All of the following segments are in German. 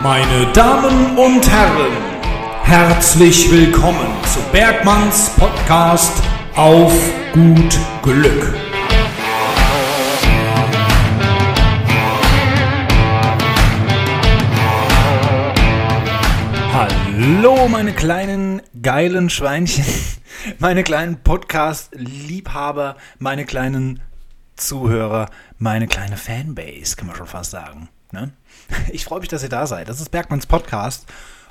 Meine Damen und Herren, herzlich willkommen zu Bergmanns Podcast auf gut Glück. Hallo, meine kleinen geilen Schweinchen, meine kleinen Podcast-Liebhaber, meine kleinen Zuhörer, meine kleine Fanbase, kann man schon fast sagen. Ne? Ich freue mich, dass ihr da seid. Das ist Bergmanns Podcast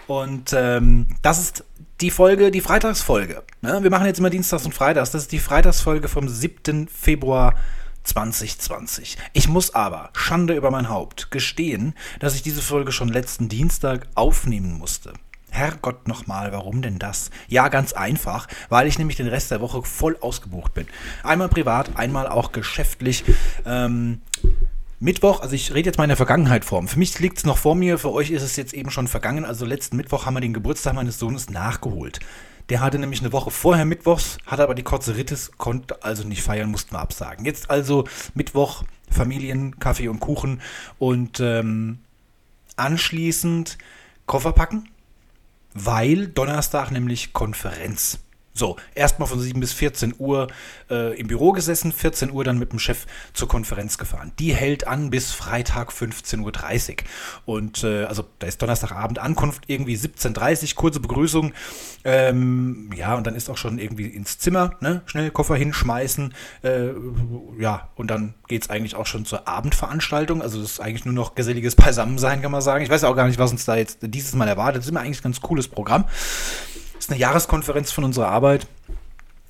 und ähm, das ist die Folge, die Freitagsfolge. Ne? Wir machen jetzt immer Dienstags und Freitags. Das ist die Freitagsfolge vom 7. Februar 2020. Ich muss aber, Schande über mein Haupt, gestehen, dass ich diese Folge schon letzten Dienstag aufnehmen musste. Herrgott nochmal, warum denn das? Ja, ganz einfach, weil ich nämlich den Rest der Woche voll ausgebucht bin. Einmal privat, einmal auch geschäftlich. Ähm, Mittwoch, also ich rede jetzt mal in der Vergangenheit vor. Für mich liegt es noch vor mir, für euch ist es jetzt eben schon vergangen. Also letzten Mittwoch haben wir den Geburtstag meines Sohnes nachgeholt. Der hatte nämlich eine Woche vorher Mittwochs, hatte aber die Kotzeritis, konnte also nicht feiern, mussten wir absagen. Jetzt also Mittwoch, Familien, Kaffee und Kuchen und ähm, anschließend Koffer packen, weil Donnerstag nämlich Konferenz. So, erstmal von 7 bis 14 Uhr äh, im Büro gesessen, 14 Uhr dann mit dem Chef zur Konferenz gefahren. Die hält an bis Freitag 15.30 Uhr. Und äh, also da ist Donnerstagabend Ankunft, irgendwie 17.30 Uhr, kurze Begrüßung. Ähm, ja, und dann ist auch schon irgendwie ins Zimmer, ne? schnell Koffer hinschmeißen. Äh, ja, und dann geht es eigentlich auch schon zur Abendveranstaltung. Also das ist eigentlich nur noch geselliges Beisammensein, kann man sagen. Ich weiß auch gar nicht, was uns da jetzt dieses Mal erwartet. Das ist immer eigentlich ein ganz cooles Programm ist eine Jahreskonferenz von unserer Arbeit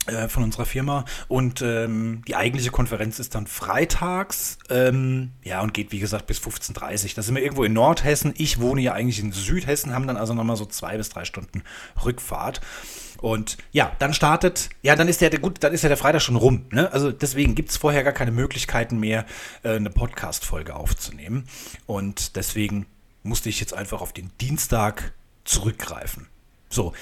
äh, von unserer Firma und ähm, die eigentliche Konferenz ist dann freitags, ähm, ja, und geht wie gesagt bis 15.30 Uhr. Da sind wir irgendwo in Nordhessen. Ich wohne ja eigentlich in Südhessen, haben dann also nochmal so zwei bis drei Stunden Rückfahrt. Und ja, dann startet, ja, dann ist der, gut, dann ist ja der Freitag schon rum. Ne? Also deswegen gibt es vorher gar keine Möglichkeiten mehr, äh, eine Podcast-Folge aufzunehmen. Und deswegen musste ich jetzt einfach auf den Dienstag zurückgreifen. So,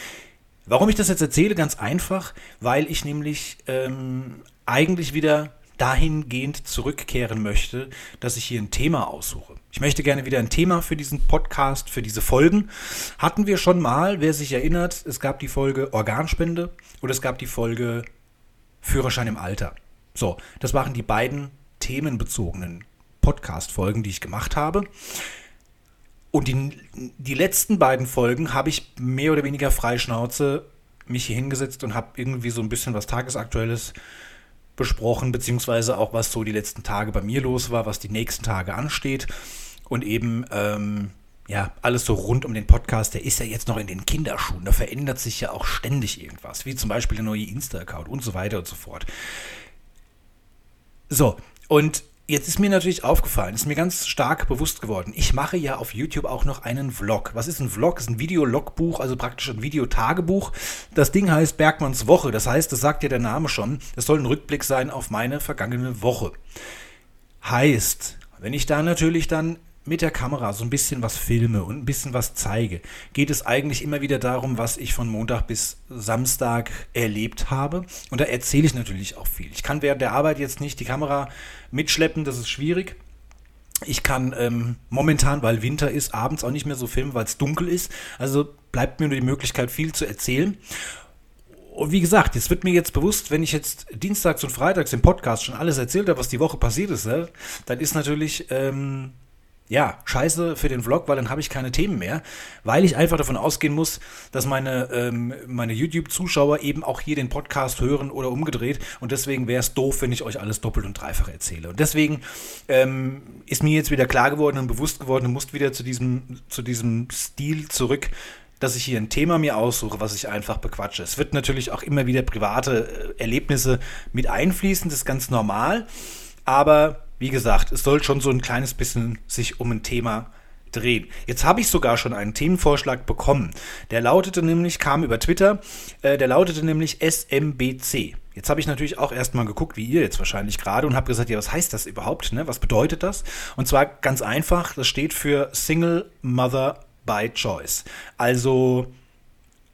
Warum ich das jetzt erzähle? Ganz einfach, weil ich nämlich ähm, eigentlich wieder dahingehend zurückkehren möchte, dass ich hier ein Thema aussuche. Ich möchte gerne wieder ein Thema für diesen Podcast, für diese Folgen. Hatten wir schon mal, wer sich erinnert, es gab die Folge Organspende und es gab die Folge Führerschein im Alter. So, das waren die beiden themenbezogenen Podcast-Folgen, die ich gemacht habe. Und die, die letzten beiden Folgen habe ich mehr oder weniger freischnauze mich hier hingesetzt und habe irgendwie so ein bisschen was Tagesaktuelles besprochen, beziehungsweise auch was so die letzten Tage bei mir los war, was die nächsten Tage ansteht. Und eben, ähm, ja, alles so rund um den Podcast, der ist ja jetzt noch in den Kinderschuhen. Da verändert sich ja auch ständig irgendwas, wie zum Beispiel der neue Insta-Account und so weiter und so fort. So, und Jetzt ist mir natürlich aufgefallen, ist mir ganz stark bewusst geworden. Ich mache ja auf YouTube auch noch einen Vlog. Was ist ein Vlog? Ist ein Videologbuch, also praktisch ein Videotagebuch. Das Ding heißt Bergmanns Woche. Das heißt, das sagt ja der Name schon. Das soll ein Rückblick sein auf meine vergangene Woche. Heißt, wenn ich da natürlich dann mit der Kamera so ein bisschen was filme und ein bisschen was zeige, geht es eigentlich immer wieder darum, was ich von Montag bis Samstag erlebt habe. Und da erzähle ich natürlich auch viel. Ich kann während der Arbeit jetzt nicht die Kamera mitschleppen, das ist schwierig. Ich kann ähm, momentan, weil Winter ist, abends auch nicht mehr so filmen, weil es dunkel ist. Also bleibt mir nur die Möglichkeit, viel zu erzählen. Und wie gesagt, jetzt wird mir jetzt bewusst, wenn ich jetzt dienstags und freitags im Podcast schon alles erzählt habe, was die Woche passiert ist, dann ist natürlich ähm, ja, scheiße für den Vlog, weil dann habe ich keine Themen mehr, weil ich einfach davon ausgehen muss, dass meine, ähm, meine YouTube-Zuschauer eben auch hier den Podcast hören oder umgedreht und deswegen wäre es doof, wenn ich euch alles doppelt und dreifach erzähle. Und deswegen ähm, ist mir jetzt wieder klar geworden und bewusst geworden, du musst wieder zu diesem, zu diesem Stil zurück, dass ich hier ein Thema mir aussuche, was ich einfach bequatsche. Es wird natürlich auch immer wieder private äh, Erlebnisse mit einfließen, das ist ganz normal, aber wie gesagt, es soll schon so ein kleines bisschen sich um ein Thema drehen. Jetzt habe ich sogar schon einen Themenvorschlag bekommen. Der lautete nämlich, kam über Twitter, äh, der lautete nämlich SMBC. Jetzt habe ich natürlich auch erstmal geguckt, wie ihr jetzt wahrscheinlich gerade, und habe gesagt, ja, was heißt das überhaupt? Ne? Was bedeutet das? Und zwar ganz einfach, das steht für Single Mother by Choice. Also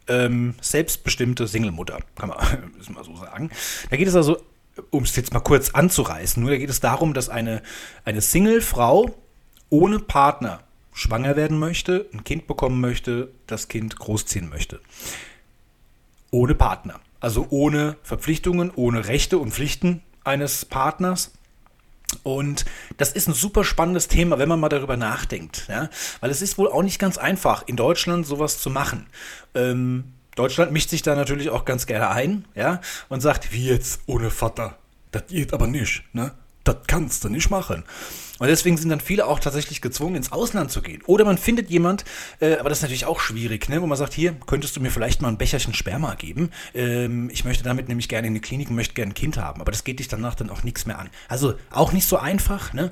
ähm, selbstbestimmte Single-Mutter, kann man mal so sagen. Da geht es also um es jetzt mal kurz anzureißen, nur da geht es darum, dass eine, eine Single-Frau ohne Partner schwanger werden möchte, ein Kind bekommen möchte, das Kind großziehen möchte. Ohne Partner. Also ohne Verpflichtungen, ohne Rechte und Pflichten eines Partners. Und das ist ein super spannendes Thema, wenn man mal darüber nachdenkt. Ja? Weil es ist wohl auch nicht ganz einfach, in Deutschland sowas zu machen. Ähm, Deutschland mischt sich da natürlich auch ganz gerne ein, ja, und sagt, wie jetzt ohne Vater? Das geht aber nicht, ne? Das kannst du nicht machen. Und deswegen sind dann viele auch tatsächlich gezwungen, ins Ausland zu gehen. Oder man findet jemand, äh, aber das ist natürlich auch schwierig, ne? wo man sagt, hier, könntest du mir vielleicht mal ein Becherchen Sperma geben? Ähm, ich möchte damit nämlich gerne in die Klinik und möchte gerne ein Kind haben. Aber das geht dich danach dann auch nichts mehr an. Also auch nicht so einfach. Ne?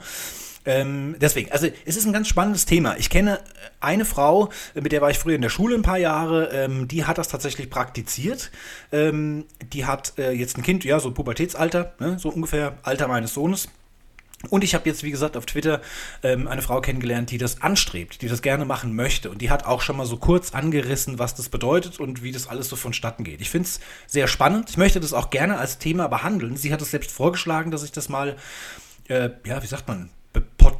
Ähm, deswegen, also es ist ein ganz spannendes Thema. Ich kenne eine Frau, mit der war ich früher in der Schule ein paar Jahre, ähm, die hat das tatsächlich praktiziert. Ähm, die hat äh, jetzt ein Kind, ja, so Pubertätsalter, ne, so ungefähr Alter meines Sohnes. Und ich habe jetzt, wie gesagt, auf Twitter ähm, eine Frau kennengelernt, die das anstrebt, die das gerne machen möchte. Und die hat auch schon mal so kurz angerissen, was das bedeutet und wie das alles so vonstatten geht. Ich finde es sehr spannend. Ich möchte das auch gerne als Thema behandeln. Sie hat es selbst vorgeschlagen, dass ich das mal, äh, ja, wie sagt man,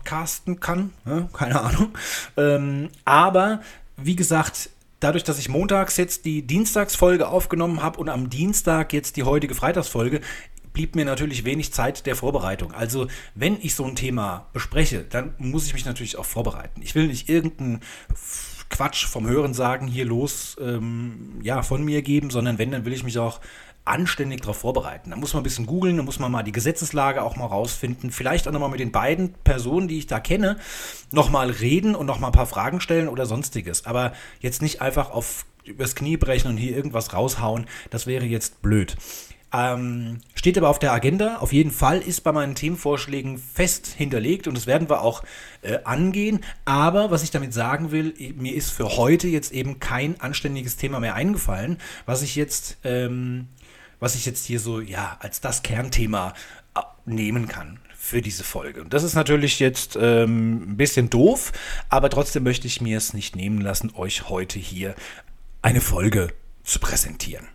podcasten kann. Ja, keine Ahnung. Ähm, aber, wie gesagt, dadurch, dass ich montags jetzt die Dienstagsfolge aufgenommen habe und am Dienstag jetzt die heutige Freitagsfolge, blieb mir natürlich wenig Zeit der Vorbereitung. Also, wenn ich so ein Thema bespreche, dann muss ich mich natürlich auch vorbereiten. Ich will nicht irgendeinen Quatsch vom Hören sagen, hier los, ähm, ja, von mir geben, sondern wenn, dann will ich mich auch anständig darauf vorbereiten. Da muss man ein bisschen googeln, da muss man mal die Gesetzeslage auch mal rausfinden. Vielleicht auch nochmal mit den beiden Personen, die ich da kenne, nochmal reden und nochmal ein paar Fragen stellen oder sonstiges. Aber jetzt nicht einfach auf übers Knie brechen und hier irgendwas raushauen. Das wäre jetzt blöd. Ähm, steht aber auf der Agenda. Auf jeden Fall ist bei meinen Themenvorschlägen fest hinterlegt und das werden wir auch äh, angehen. Aber was ich damit sagen will, mir ist für heute jetzt eben kein anständiges Thema mehr eingefallen, was ich jetzt, ähm, was ich jetzt hier so ja als das Kernthema äh, nehmen kann für diese Folge. Und das ist natürlich jetzt ähm, ein bisschen doof, aber trotzdem möchte ich mir es nicht nehmen lassen, euch heute hier eine Folge zu präsentieren.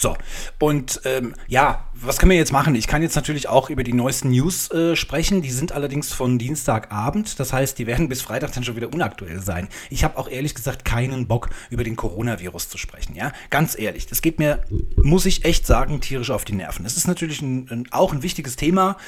So, und ähm, ja, was können wir jetzt machen? Ich kann jetzt natürlich auch über die neuesten News äh, sprechen. Die sind allerdings von Dienstagabend. Das heißt, die werden bis Freitag dann schon wieder unaktuell sein. Ich habe auch ehrlich gesagt keinen Bock, über den Coronavirus zu sprechen. Ja, ganz ehrlich. Das geht mir, muss ich echt sagen, tierisch auf die Nerven. Es ist natürlich ein, ein, auch ein wichtiges Thema.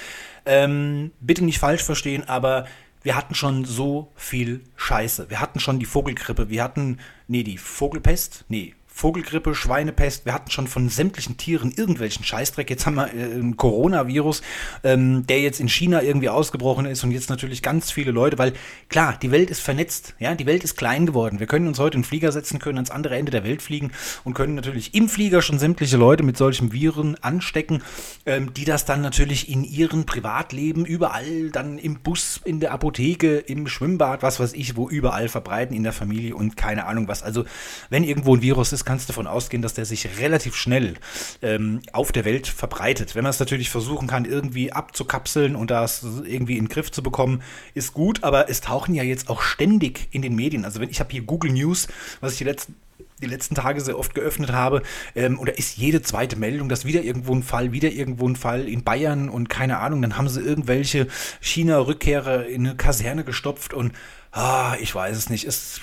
Ähm, bitte nicht falsch verstehen, aber wir hatten schon so viel Scheiße. Wir hatten schon die Vogelgrippe, wir hatten, nee, die Vogelpest, nee, Vogelgrippe, Schweinepest, wir hatten schon von sämtlichen Tieren irgendwelchen Scheißdreck. Jetzt haben wir äh, einen Coronavirus, ähm, der jetzt in China irgendwie ausgebrochen ist und jetzt natürlich ganz viele Leute, weil klar, die Welt ist vernetzt, ja, die Welt ist klein geworden. Wir können uns heute in den Flieger setzen, können ans andere Ende der Welt fliegen und können natürlich im Flieger schon sämtliche Leute mit solchen Viren anstecken, ähm, die das dann natürlich in ihrem Privatleben überall, dann im Bus, in der Apotheke, im Schwimmbad, was weiß ich, wo überall verbreiten in der Familie und keine Ahnung was. Also wenn irgendwo ein Virus ist, kannst du davon ausgehen, dass der sich relativ schnell ähm, auf der Welt verbreitet. Wenn man es natürlich versuchen kann, irgendwie abzukapseln und das irgendwie in den Griff zu bekommen, ist gut, aber es tauchen ja jetzt auch ständig in den Medien. Also wenn ich habe hier Google News, was ich die letzten die letzten Tage sehr oft geöffnet habe, ähm, oder ist jede zweite Meldung, dass wieder irgendwo ein Fall, wieder irgendwo ein Fall in Bayern und keine Ahnung, dann haben sie irgendwelche China-Rückkehrer in eine Kaserne gestopft und ah, ich weiß es nicht. Es,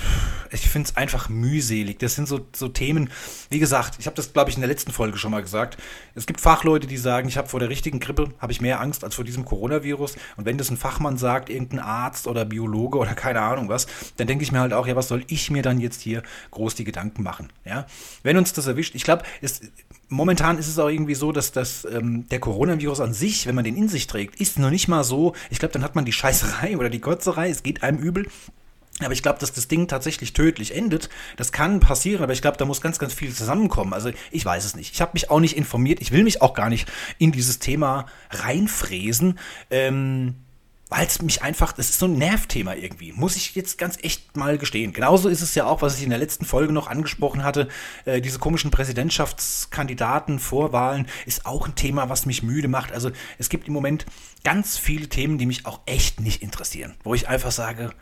ich finde es einfach mühselig. Das sind so, so Themen, wie gesagt, ich habe das, glaube ich, in der letzten Folge schon mal gesagt. Es gibt Fachleute, die sagen, ich habe vor der richtigen Grippe, habe ich mehr Angst als vor diesem Coronavirus. Und wenn das ein Fachmann sagt, irgendein Arzt oder Biologe oder keine Ahnung was, dann denke ich mir halt auch, ja, was soll ich mir dann jetzt hier groß die Gedanken machen? Ja? Wenn uns das erwischt, ich glaube, momentan ist es auch irgendwie so, dass das, ähm, der Coronavirus an sich, wenn man den in sich trägt, ist noch nicht mal so, ich glaube, dann hat man die Scheißerei oder die Kotzerei, es geht einem übel. Aber ich glaube, dass das Ding tatsächlich tödlich endet. Das kann passieren, aber ich glaube, da muss ganz, ganz viel zusammenkommen. Also ich weiß es nicht. Ich habe mich auch nicht informiert. Ich will mich auch gar nicht in dieses Thema reinfräsen. Ähm, weil es mich einfach, das ist so ein Nervthema irgendwie, muss ich jetzt ganz echt mal gestehen. Genauso ist es ja auch, was ich in der letzten Folge noch angesprochen hatte, äh, diese komischen Präsidentschaftskandidaten, Vorwahlen, ist auch ein Thema, was mich müde macht. Also es gibt im Moment ganz viele Themen, die mich auch echt nicht interessieren, wo ich einfach sage,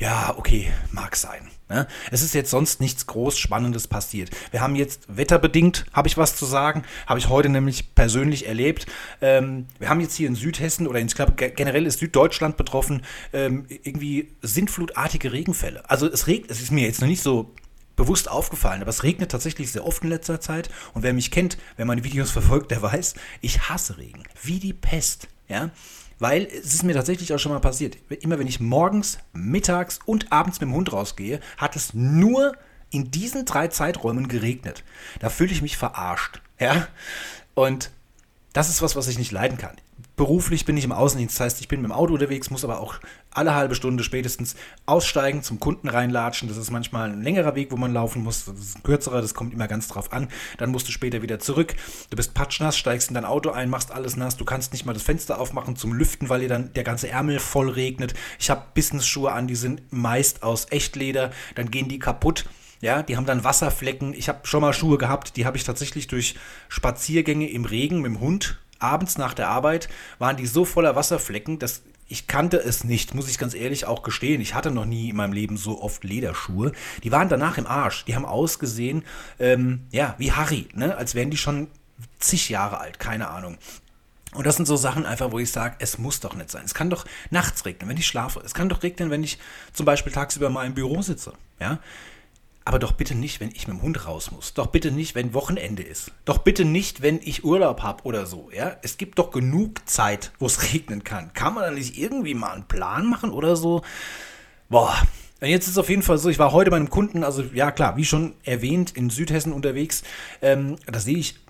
Ja, okay, mag sein. Ne? Es ist jetzt sonst nichts groß Spannendes passiert. Wir haben jetzt wetterbedingt, habe ich was zu sagen, habe ich heute nämlich persönlich erlebt. Ähm, wir haben jetzt hier in Südhessen oder ich glaube generell ist Süddeutschland betroffen, ähm, irgendwie sintflutartige Regenfälle. Also es regnet, es ist mir jetzt noch nicht so bewusst aufgefallen, aber es regnet tatsächlich sehr oft in letzter Zeit. Und wer mich kennt, wer meine Videos verfolgt, der weiß, ich hasse Regen. Wie die Pest. Ja? Weil es ist mir tatsächlich auch schon mal passiert. Immer wenn ich morgens, mittags und abends mit dem Hund rausgehe, hat es nur in diesen drei Zeiträumen geregnet. Da fühle ich mich verarscht. Ja? Und das ist was, was ich nicht leiden kann beruflich bin ich im Außendienst, das heißt, ich bin mit dem Auto unterwegs, muss aber auch alle halbe Stunde spätestens aussteigen, zum Kunden reinlatschen. Das ist manchmal ein längerer Weg, wo man laufen muss. Das ist ein kürzerer, das kommt immer ganz drauf an. Dann musst du später wieder zurück. Du bist patschnass, steigst in dein Auto ein, machst alles nass. Du kannst nicht mal das Fenster aufmachen zum Lüften, weil dir dann der ganze Ärmel voll regnet. Ich habe Business-Schuhe an, die sind meist aus Echtleder. Dann gehen die kaputt. Ja, die haben dann Wasserflecken. Ich habe schon mal Schuhe gehabt, die habe ich tatsächlich durch Spaziergänge im Regen mit dem Hund abends nach der Arbeit waren die so voller Wasserflecken, dass ich kannte es nicht, muss ich ganz ehrlich auch gestehen. Ich hatte noch nie in meinem Leben so oft Lederschuhe. Die waren danach im Arsch. Die haben ausgesehen, ähm, ja, wie Harry, ne? als wären die schon zig Jahre alt, keine Ahnung. Und das sind so Sachen einfach, wo ich sage, es muss doch nicht sein. Es kann doch nachts regnen, wenn ich schlafe. Es kann doch regnen, wenn ich zum Beispiel tagsüber mal im Büro sitze. Ja? Aber doch bitte nicht, wenn ich mit dem Hund raus muss. Doch bitte nicht, wenn Wochenende ist. Doch bitte nicht, wenn ich Urlaub habe oder so. Ja? Es gibt doch genug Zeit, wo es regnen kann. Kann man da nicht irgendwie mal einen Plan machen oder so? Boah. Jetzt ist es auf jeden Fall so, ich war heute bei einem Kunden, also ja klar, wie schon erwähnt, in Südhessen unterwegs. Ähm, da sehe ich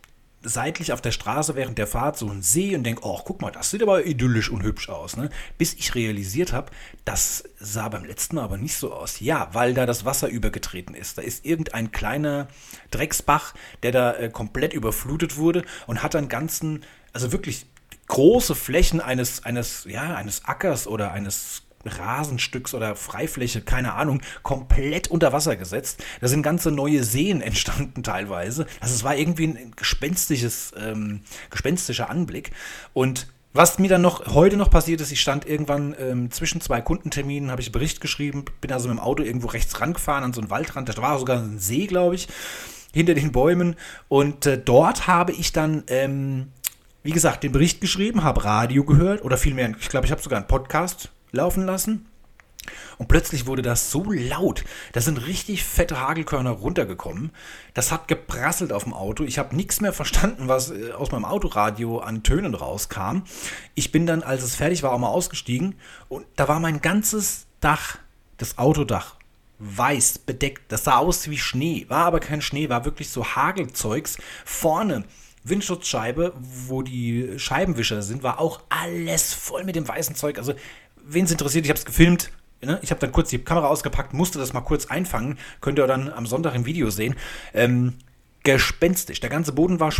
seitlich auf der Straße während der Fahrt so einen See und denke, oh, guck mal, das sieht aber idyllisch und hübsch aus. Ne? Bis ich realisiert habe, das sah beim letzten Mal aber nicht so aus. Ja, weil da das Wasser übergetreten ist. Da ist irgendein kleiner Drecksbach, der da äh, komplett überflutet wurde und hat dann ganzen, also wirklich große Flächen eines, eines, ja, eines Ackers oder eines Rasenstücks oder Freifläche, keine Ahnung, komplett unter Wasser gesetzt. Da sind ganze neue Seen entstanden teilweise. Also es war irgendwie ein gespenstisches, ähm, gespenstischer Anblick. Und was mir dann noch heute noch passiert ist, ich stand irgendwann ähm, zwischen zwei Kundenterminen, habe ich einen Bericht geschrieben, bin also mit dem Auto irgendwo rechts rangefahren an so einen Waldrand, da war sogar ein See, glaube ich, hinter den Bäumen. Und äh, dort habe ich dann ähm, wie gesagt, den Bericht geschrieben, habe Radio gehört oder vielmehr, ich glaube, ich habe sogar einen Podcast laufen lassen. Und plötzlich wurde das so laut, da sind richtig fette Hagelkörner runtergekommen. Das hat geprasselt auf dem Auto. Ich habe nichts mehr verstanden, was äh, aus meinem Autoradio an Tönen rauskam. Ich bin dann, als es fertig war, auch mal ausgestiegen und da war mein ganzes Dach, das Autodach, weiß bedeckt. Das sah aus wie Schnee, war aber kein Schnee, war wirklich so Hagelzeugs. Vorne Windschutzscheibe, wo die Scheibenwischer sind, war auch alles voll mit dem weißen Zeug. Also wen es interessiert, ich habe es gefilmt. Ne? Ich habe dann kurz die Kamera ausgepackt, musste das mal kurz einfangen. Könnt ihr dann am Sonntag im Video sehen. Ähm, gespenstisch. Der ganze Boden war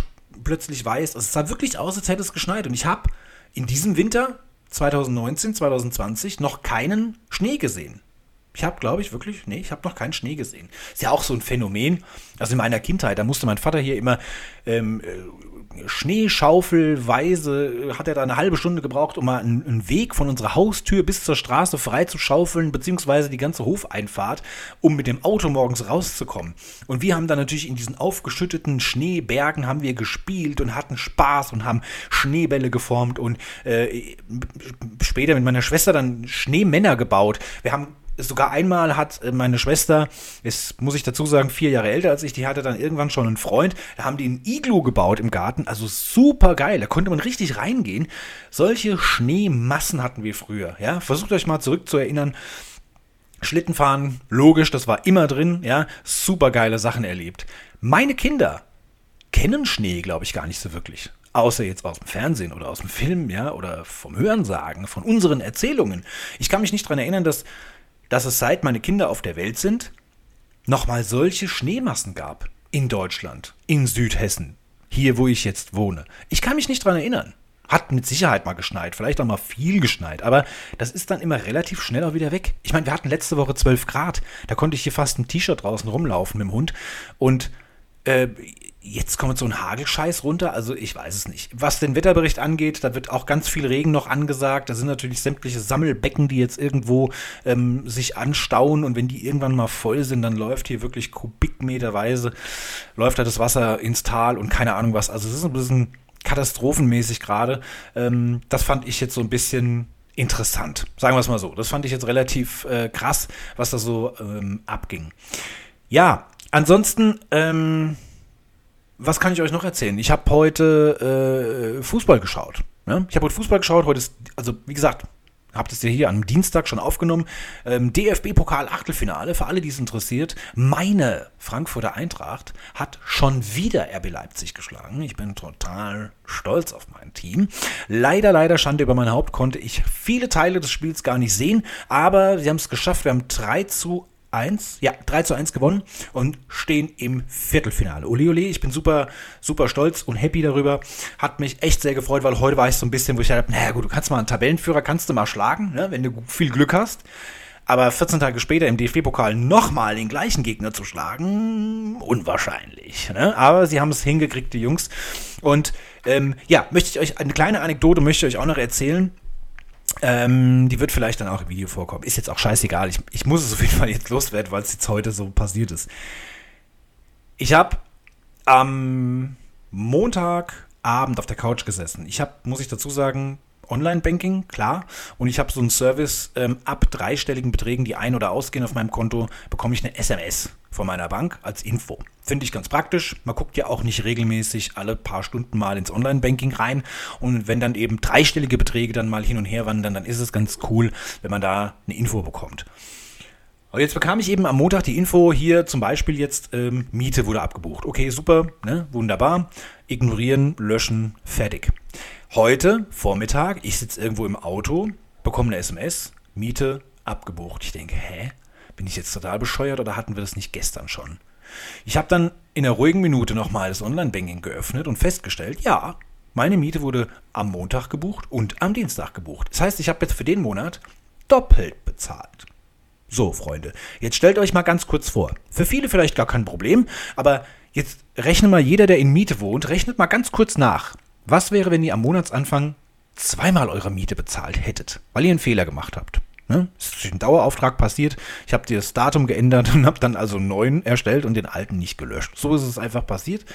plötzlich weiß. Also es sah wirklich aus, als hätte es geschneit. Und ich habe in diesem Winter 2019, 2020 noch keinen Schnee gesehen. Ich habe, glaube ich, wirklich, nee, ich habe noch keinen Schnee gesehen. Ist ja auch so ein Phänomen. Also in meiner Kindheit, da musste mein Vater hier immer ähm, Schneeschaufelweise hat er da eine halbe Stunde gebraucht, um mal einen, einen, Weg von unserer Haustür bis zur Straße frei zu schaufeln, beziehungsweise die ganze Hofeinfahrt, um mit dem Auto morgens rauszukommen. Und wir haben dann natürlich in diesen aufgeschütteten Schneebergen haben wir gespielt und hatten Spaß und haben Schneebälle geformt und äh, später mit meiner Schwester dann Schneemänner gebaut. Wir haben sogar einmal hat äh, meine Schwester, ist, muss ich dazu sagen, vier Jahre älter als ich, die hatte dann irgendwann schon einen Freund, da haben die ein Iglu gebaut im Garten, also super geil, da konnte man richtig reingehen. Solche Schneemassen hatten wir früher, ja. Versucht euch mal zurückzuerinnern. Schlittenfahren, logisch, das war immer drin, ja. Super geile Sachen erlebt. Meine Kinder kennen Schnee, glaube ich, gar nicht so wirklich außer jetzt aus dem Fernsehen oder aus dem Film, ja, oder vom Hörensagen, von unseren Erzählungen. Ich kann mich nicht daran erinnern, dass dass es seit meine Kinder auf der Welt sind, nochmal solche Schneemassen gab. In Deutschland, in Südhessen, hier wo ich jetzt wohne. Ich kann mich nicht dran erinnern. Hat mit Sicherheit mal geschneit, vielleicht auch mal viel geschneit, aber das ist dann immer relativ schnell auch wieder weg. Ich meine, wir hatten letzte Woche 12 Grad, da konnte ich hier fast ein T-Shirt draußen rumlaufen mit dem Hund und äh, jetzt kommt so ein Hagelscheiß runter. Also ich weiß es nicht. Was den Wetterbericht angeht, da wird auch ganz viel Regen noch angesagt. Da sind natürlich sämtliche Sammelbecken, die jetzt irgendwo ähm, sich anstauen. Und wenn die irgendwann mal voll sind, dann läuft hier wirklich kubikmeterweise, läuft da das Wasser ins Tal und keine Ahnung was. Also es ist ein bisschen katastrophenmäßig gerade. Ähm, das fand ich jetzt so ein bisschen interessant. Sagen wir es mal so. Das fand ich jetzt relativ äh, krass, was da so ähm, abging. Ja, ansonsten, ähm, was kann ich euch noch erzählen? Ich habe heute äh, Fußball geschaut. Ja? Ich habe heute Fußball geschaut. Heute ist, also wie gesagt, habt es hier am Dienstag schon aufgenommen. Ähm, DFB-Pokal Achtelfinale, für alle, die es interessiert. Meine Frankfurter Eintracht hat schon wieder RB Leipzig geschlagen. Ich bin total stolz auf mein Team. Leider, leider Schande über mein Haupt konnte ich viele Teile des Spiels gar nicht sehen, aber sie haben es geschafft. Wir haben 3 zu 1, ja, 3 zu 1 gewonnen und stehen im Viertelfinale. Ole, ole, ich bin super, super stolz und happy darüber. Hat mich echt sehr gefreut, weil heute war ich so ein bisschen, wo ich dachte, naja gut, du kannst mal einen Tabellenführer, kannst du mal schlagen, ne, wenn du viel Glück hast. Aber 14 Tage später im DFB-Pokal nochmal den gleichen Gegner zu schlagen, unwahrscheinlich. Ne? Aber sie haben es hingekriegt, die Jungs. Und ähm, ja, möchte ich euch eine kleine Anekdote möchte ich euch auch noch erzählen. Ähm, die wird vielleicht dann auch im Video vorkommen. Ist jetzt auch scheißegal. Ich, ich muss es auf jeden Fall jetzt loswerden, weil es jetzt heute so passiert ist. Ich habe am Montagabend auf der Couch gesessen. Ich habe, muss ich dazu sagen, Online-Banking, klar. Und ich habe so einen Service ähm, ab dreistelligen Beträgen, die ein- oder ausgehen auf meinem Konto, bekomme ich eine SMS von meiner Bank als Info. Finde ich ganz praktisch. Man guckt ja auch nicht regelmäßig alle paar Stunden mal ins Online-Banking rein. Und wenn dann eben dreistellige Beträge dann mal hin und her wandern, dann ist es ganz cool, wenn man da eine Info bekommt. Und jetzt bekam ich eben am Montag die Info, hier zum Beispiel jetzt ähm, Miete wurde abgebucht. Okay, super, ne, wunderbar. Ignorieren, löschen, fertig. Heute, Vormittag, ich sitze irgendwo im Auto, bekomme eine SMS, Miete abgebucht. Ich denke, hä? Bin ich jetzt total bescheuert oder hatten wir das nicht gestern schon? Ich habe dann in einer ruhigen Minute nochmal das Online-Banking geöffnet und festgestellt, ja, meine Miete wurde am Montag gebucht und am Dienstag gebucht. Das heißt, ich habe jetzt für den Monat doppelt bezahlt. So, Freunde, jetzt stellt euch mal ganz kurz vor. Für viele vielleicht gar kein Problem, aber jetzt rechne mal jeder, der in Miete wohnt, rechnet mal ganz kurz nach. Was wäre, wenn ihr am Monatsanfang zweimal eure Miete bezahlt hättet, weil ihr einen Fehler gemacht habt? Ne? Es ist ein Dauerauftrag passiert. Ich habe das Datum geändert und habe dann also einen neuen erstellt und den alten nicht gelöscht. So ist es einfach passiert.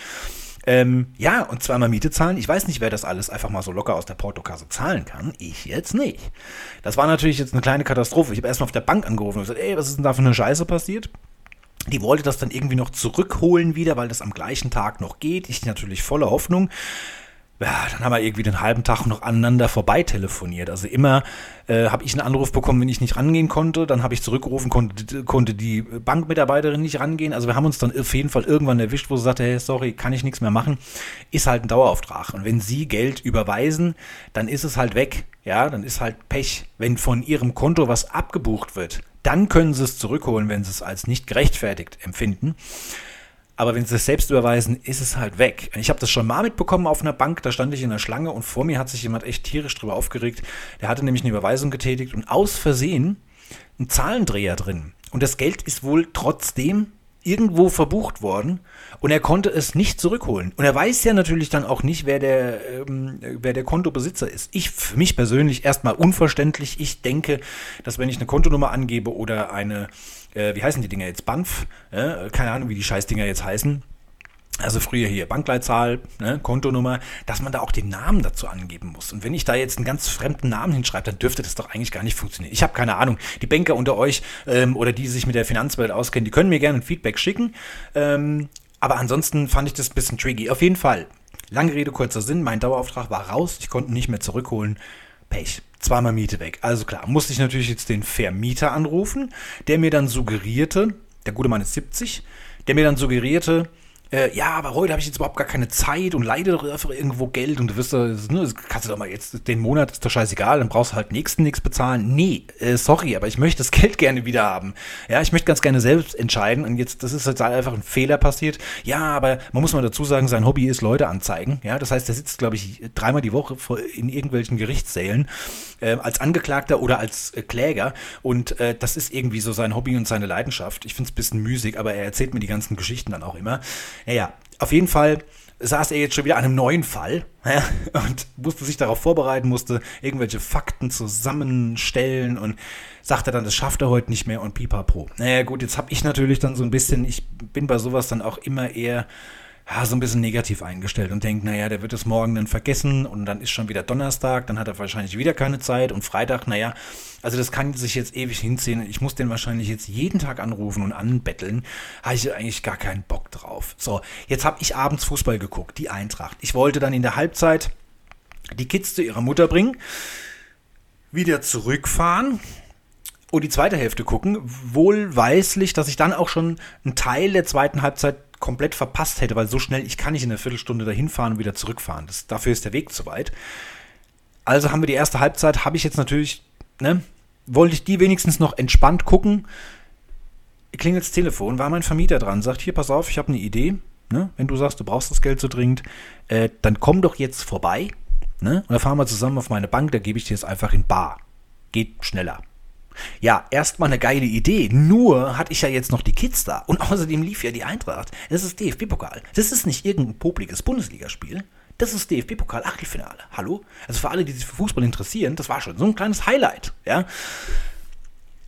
Ähm, ja, und zweimal Miete zahlen. Ich weiß nicht, wer das alles einfach mal so locker aus der Portokasse zahlen kann. Ich jetzt nicht. Das war natürlich jetzt eine kleine Katastrophe. Ich habe erstmal auf der Bank angerufen und gesagt, ey, was ist denn da für eine Scheiße passiert? Die wollte das dann irgendwie noch zurückholen wieder, weil das am gleichen Tag noch geht. Ich natürlich voller Hoffnung ja, dann haben wir irgendwie den halben Tag noch aneinander vorbei telefoniert. Also immer äh, habe ich einen Anruf bekommen, wenn ich nicht rangehen konnte. Dann habe ich zurückgerufen, konnte, konnte die Bankmitarbeiterin nicht rangehen. Also wir haben uns dann auf jeden Fall irgendwann erwischt, wo sie sagte, hey, sorry, kann ich nichts mehr machen. Ist halt ein Dauerauftrag. Und wenn sie Geld überweisen, dann ist es halt weg. Ja, dann ist halt Pech. Wenn von ihrem Konto was abgebucht wird, dann können sie es zurückholen, wenn sie es als nicht gerechtfertigt empfinden. Aber wenn sie es selbst überweisen, ist es halt weg. Ich habe das schon mal mitbekommen auf einer Bank, da stand ich in der Schlange und vor mir hat sich jemand echt tierisch drüber aufgeregt. Der hatte nämlich eine Überweisung getätigt und aus Versehen ein Zahlendreher drin. Und das Geld ist wohl trotzdem irgendwo verbucht worden und er konnte es nicht zurückholen. Und er weiß ja natürlich dann auch nicht, wer der, ähm, wer der Kontobesitzer ist. Ich, für mich persönlich erstmal unverständlich. Ich denke, dass wenn ich eine Kontonummer angebe oder eine, äh, wie heißen die Dinger jetzt, Banff, äh, keine Ahnung, wie die Scheißdinger jetzt heißen, also früher hier Bankleitzahl, ne, Kontonummer, dass man da auch den Namen dazu angeben muss. Und wenn ich da jetzt einen ganz fremden Namen hinschreibe, dann dürfte das doch eigentlich gar nicht funktionieren. Ich habe keine Ahnung. Die Banker unter euch ähm, oder die sich mit der Finanzwelt auskennen, die können mir gerne ein Feedback schicken. Ähm, aber ansonsten fand ich das ein bisschen tricky. Auf jeden Fall. Lange Rede, kurzer Sinn. Mein Dauerauftrag war raus. Ich konnte ihn nicht mehr zurückholen. Pech. Zweimal Miete weg. Also klar, musste ich natürlich jetzt den Vermieter anrufen, der mir dann suggerierte, der gute Mann ist 70, der mir dann suggerierte, äh, ja, aber heute habe ich jetzt überhaupt gar keine Zeit und leide doch einfach irgendwo Geld und du wirst ne, kannst du doch mal jetzt den Monat, ist doch scheißegal, dann brauchst du halt nächsten nichts bezahlen. Nee, äh, sorry, aber ich möchte das Geld gerne wieder haben. Ja, ich möchte ganz gerne selbst entscheiden und jetzt, das ist jetzt einfach ein Fehler passiert. Ja, aber man muss mal dazu sagen, sein Hobby ist Leute anzeigen. Ja, das heißt, er sitzt, glaube ich, dreimal die Woche in irgendwelchen Gerichtssälen äh, als Angeklagter oder als äh, Kläger und äh, das ist irgendwie so sein Hobby und seine Leidenschaft. Ich finde es ein bisschen müßig, aber er erzählt mir die ganzen Geschichten dann auch immer. Naja, auf jeden Fall saß er jetzt schon wieder an einem neuen Fall ja, und musste sich darauf vorbereiten, musste irgendwelche Fakten zusammenstellen und sagte dann, das schafft er heute nicht mehr und pipapo. Naja gut, jetzt habe ich natürlich dann so ein bisschen, ich bin bei sowas dann auch immer eher ja, so ein bisschen negativ eingestellt und denkt, naja, der wird es morgen dann vergessen und dann ist schon wieder Donnerstag, dann hat er wahrscheinlich wieder keine Zeit und Freitag, naja, also das kann sich jetzt ewig hinziehen. Ich muss den wahrscheinlich jetzt jeden Tag anrufen und anbetteln. Habe ich eigentlich gar keinen Bock drauf. So, jetzt habe ich abends Fußball geguckt, die Eintracht. Ich wollte dann in der Halbzeit die Kids zu ihrer Mutter bringen, wieder zurückfahren und die zweite Hälfte gucken, wohlweislich, dass ich dann auch schon einen Teil der zweiten Halbzeit komplett verpasst hätte, weil so schnell, ich kann nicht in einer Viertelstunde dahin fahren und wieder zurückfahren. Das, dafür ist der Weg zu weit. Also haben wir die erste Halbzeit, habe ich jetzt natürlich, ne, wollte ich die wenigstens noch entspannt gucken. Klingelt das Telefon, war mein Vermieter dran, sagt, hier, pass auf, ich habe eine Idee. Ne? Wenn du sagst, du brauchst das Geld so dringend, äh, dann komm doch jetzt vorbei. Ne? Und dann fahren wir zusammen auf meine Bank, da gebe ich dir jetzt einfach in Bar. Geht schneller. Ja, erstmal eine geile Idee. Nur hatte ich ja jetzt noch die Kids da. Und außerdem lief ja die Eintracht. Das ist DFB-Pokal. Das ist nicht irgendein popliges Bundesligaspiel. Das ist DFB-Pokal Achtelfinale. Hallo? Also für alle, die sich für Fußball interessieren, das war schon so ein kleines Highlight. Ja.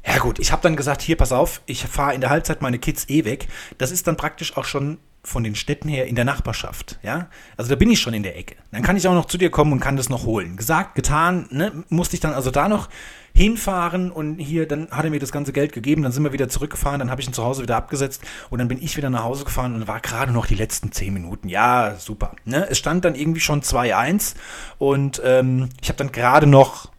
Ja gut, ich habe dann gesagt, hier, pass auf, ich fahre in der Halbzeit meine Kids eh weg. Das ist dann praktisch auch schon von den Städten her in der Nachbarschaft, ja. Also da bin ich schon in der Ecke. Dann kann ich auch noch zu dir kommen und kann das noch holen. Gesagt, getan, ne, musste ich dann also da noch hinfahren und hier, dann hat er mir das ganze Geld gegeben, dann sind wir wieder zurückgefahren, dann habe ich ihn zu Hause wieder abgesetzt und dann bin ich wieder nach Hause gefahren und war gerade noch die letzten zehn Minuten. Ja, super. Ne? Es stand dann irgendwie schon 2-1 und ähm, ich habe dann gerade noch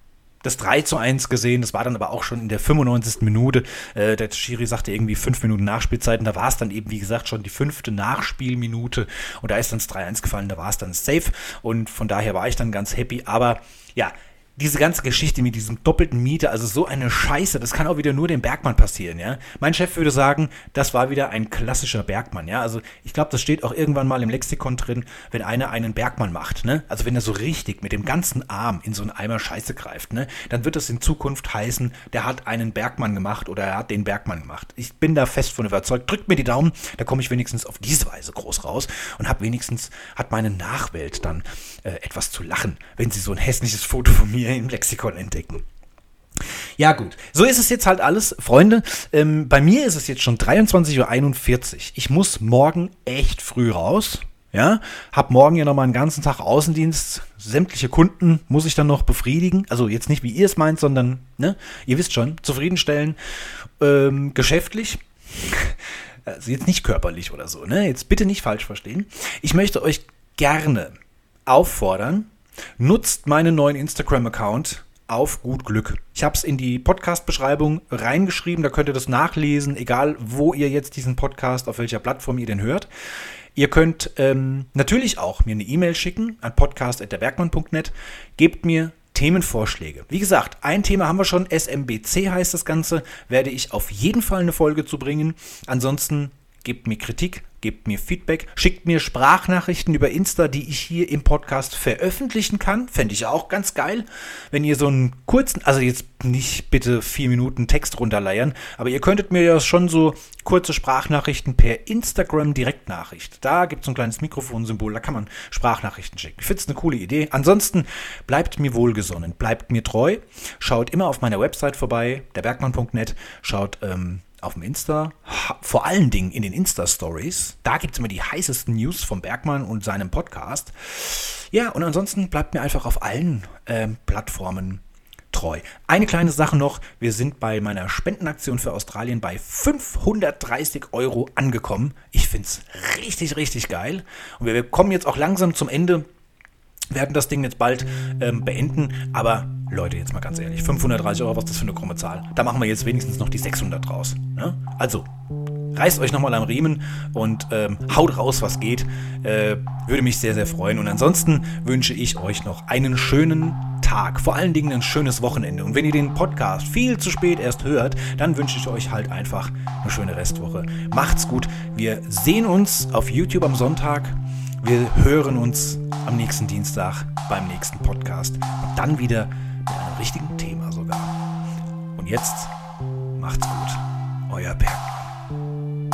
das 3 zu 1 gesehen, das war dann aber auch schon in der 95. Minute. Äh, der Schiri sagte irgendwie fünf Minuten Nachspielzeiten, da war es dann eben, wie gesagt, schon die fünfte Nachspielminute. Und da ist dann das 3-1 gefallen, da war es dann safe. Und von daher war ich dann ganz happy, aber ja, diese ganze Geschichte mit diesem doppelten Miete, also so eine Scheiße, das kann auch wieder nur dem Bergmann passieren, ja. Mein Chef würde sagen, das war wieder ein klassischer Bergmann, ja. Also ich glaube, das steht auch irgendwann mal im Lexikon drin, wenn einer einen Bergmann macht, ne. Also wenn er so richtig mit dem ganzen Arm in so einen Eimer Scheiße greift, ne, dann wird das in Zukunft heißen, der hat einen Bergmann gemacht oder er hat den Bergmann gemacht. Ich bin da fest von überzeugt. Drückt mir die Daumen, da komme ich wenigstens auf diese Weise groß raus und habe wenigstens, hat meine Nachwelt dann äh, etwas zu lachen, wenn sie so ein hässliches Foto von mir im Lexikon entdecken. Ja gut, so ist es jetzt halt alles. Freunde, ähm, bei mir ist es jetzt schon 23.41 Uhr. Ich muss morgen echt früh raus. Ja, hab morgen ja nochmal einen ganzen Tag Außendienst. Sämtliche Kunden muss ich dann noch befriedigen. Also jetzt nicht wie ihr es meint, sondern, ne, ihr wisst schon, zufriedenstellen. Ähm, geschäftlich. Also jetzt nicht körperlich oder so, ne? Jetzt bitte nicht falsch verstehen. Ich möchte euch gerne auffordern, Nutzt meinen neuen Instagram-Account auf gut Glück. Ich habe es in die Podcast-Beschreibung reingeschrieben, da könnt ihr das nachlesen, egal wo ihr jetzt diesen Podcast, auf welcher Plattform ihr den hört. Ihr könnt ähm, natürlich auch mir eine E-Mail schicken an podcast.derbergmann.net. Gebt mir Themenvorschläge. Wie gesagt, ein Thema haben wir schon, SMBC heißt das Ganze, werde ich auf jeden Fall eine Folge zu bringen. Ansonsten gebt mir Kritik, gebt mir Feedback, schickt mir Sprachnachrichten über Insta, die ich hier im Podcast veröffentlichen kann. Fände ich auch ganz geil, wenn ihr so einen kurzen, also jetzt nicht bitte vier Minuten Text runterleiern, aber ihr könntet mir ja schon so kurze Sprachnachrichten per Instagram Direktnachricht. Da gibt es so ein kleines Mikrofonsymbol, da kann man Sprachnachrichten schicken. Ich finde es eine coole Idee. Ansonsten bleibt mir wohlgesonnen, bleibt mir treu, schaut immer auf meiner Website vorbei, derbergmann.net, schaut ähm, auf dem Insta, vor allen Dingen in den Insta-Stories. Da gibt es immer die heißesten News vom Bergmann und seinem Podcast. Ja, und ansonsten bleibt mir einfach auf allen äh, Plattformen treu. Eine kleine Sache noch, wir sind bei meiner Spendenaktion für Australien bei 530 Euro angekommen. Ich finde es richtig, richtig geil. Und wir kommen jetzt auch langsam zum Ende werden das Ding jetzt bald ähm, beenden. Aber Leute, jetzt mal ganz ehrlich, 530 Euro, was ist das für eine krumme Zahl? Da machen wir jetzt wenigstens noch die 600 draus. Ne? Also, reißt euch nochmal am Riemen und ähm, haut raus, was geht. Äh, würde mich sehr, sehr freuen. Und ansonsten wünsche ich euch noch einen schönen Tag, vor allen Dingen ein schönes Wochenende. Und wenn ihr den Podcast viel zu spät erst hört, dann wünsche ich euch halt einfach eine schöne Restwoche. Macht's gut. Wir sehen uns auf YouTube am Sonntag. Wir hören uns am nächsten Dienstag beim nächsten Podcast. Und dann wieder mit einem richtigen Thema sogar. Und jetzt macht's gut. Euer Bergmann.